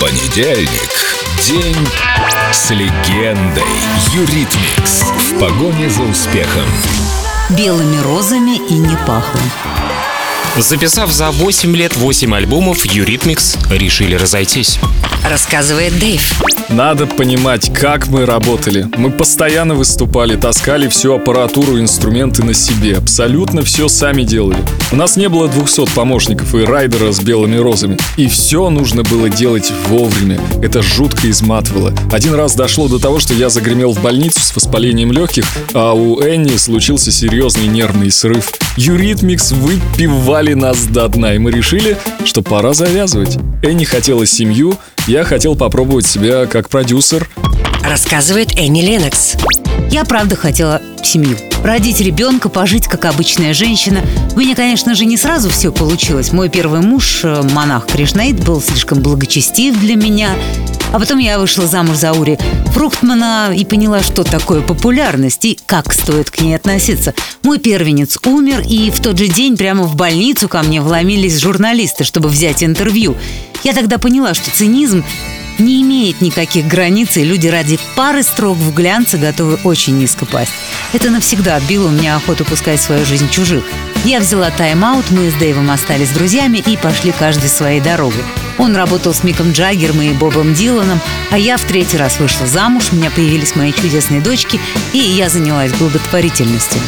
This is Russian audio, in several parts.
Понедельник. День с легендой. Eurythmics. В погоне за успехом. Белыми розами и не пахло. Записав за 8 лет 8 альбомов, Eurythmics решили разойтись. Рассказывает Дэйв. Надо понимать, как мы работали. Мы постоянно выступали, таскали всю аппаратуру, инструменты на себе. Абсолютно все сами делали. У нас не было 200 помощников и райдера с белыми розами. И все нужно было делать вовремя. Это жутко изматывало. Один раз дошло до того, что я загремел в больницу с воспалением легких, а у Энни случился серьезный нервный срыв. Eurythmics выпивали нас до дна, и мы решили, что пора завязывать. Энни хотела семью, я хотел попробовать себя как продюсер. Рассказывает Энни Ленокс. Я правда хотела семью. Родить ребенка, пожить как обычная женщина. У меня, конечно же, не сразу все получилось. Мой первый муж, э, монах Кришнаит, был слишком благочестив для меня. А потом я вышла замуж за Ури Фруктмана и поняла, что такое популярность и как стоит к ней относиться. Мой первенец умер, и в тот же день прямо в больницу ко мне вломились журналисты, чтобы взять интервью. Я тогда поняла, что цинизм не имеет никаких границ, и люди ради пары строк в глянце готовы очень низко пасть. Это навсегда отбило у меня охоту пускать свою жизнь чужих. Я взяла тайм-аут, мы с Дэйвом остались друзьями и пошли каждый своей дорогой. Он работал с Миком Джаггером и Бобом Диланом, а я в третий раз вышла замуж, у меня появились мои чудесные дочки, и я занялась благотворительностью.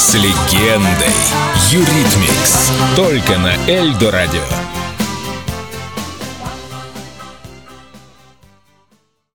С легендой. Юритмикс. Только на Эльдо Радио.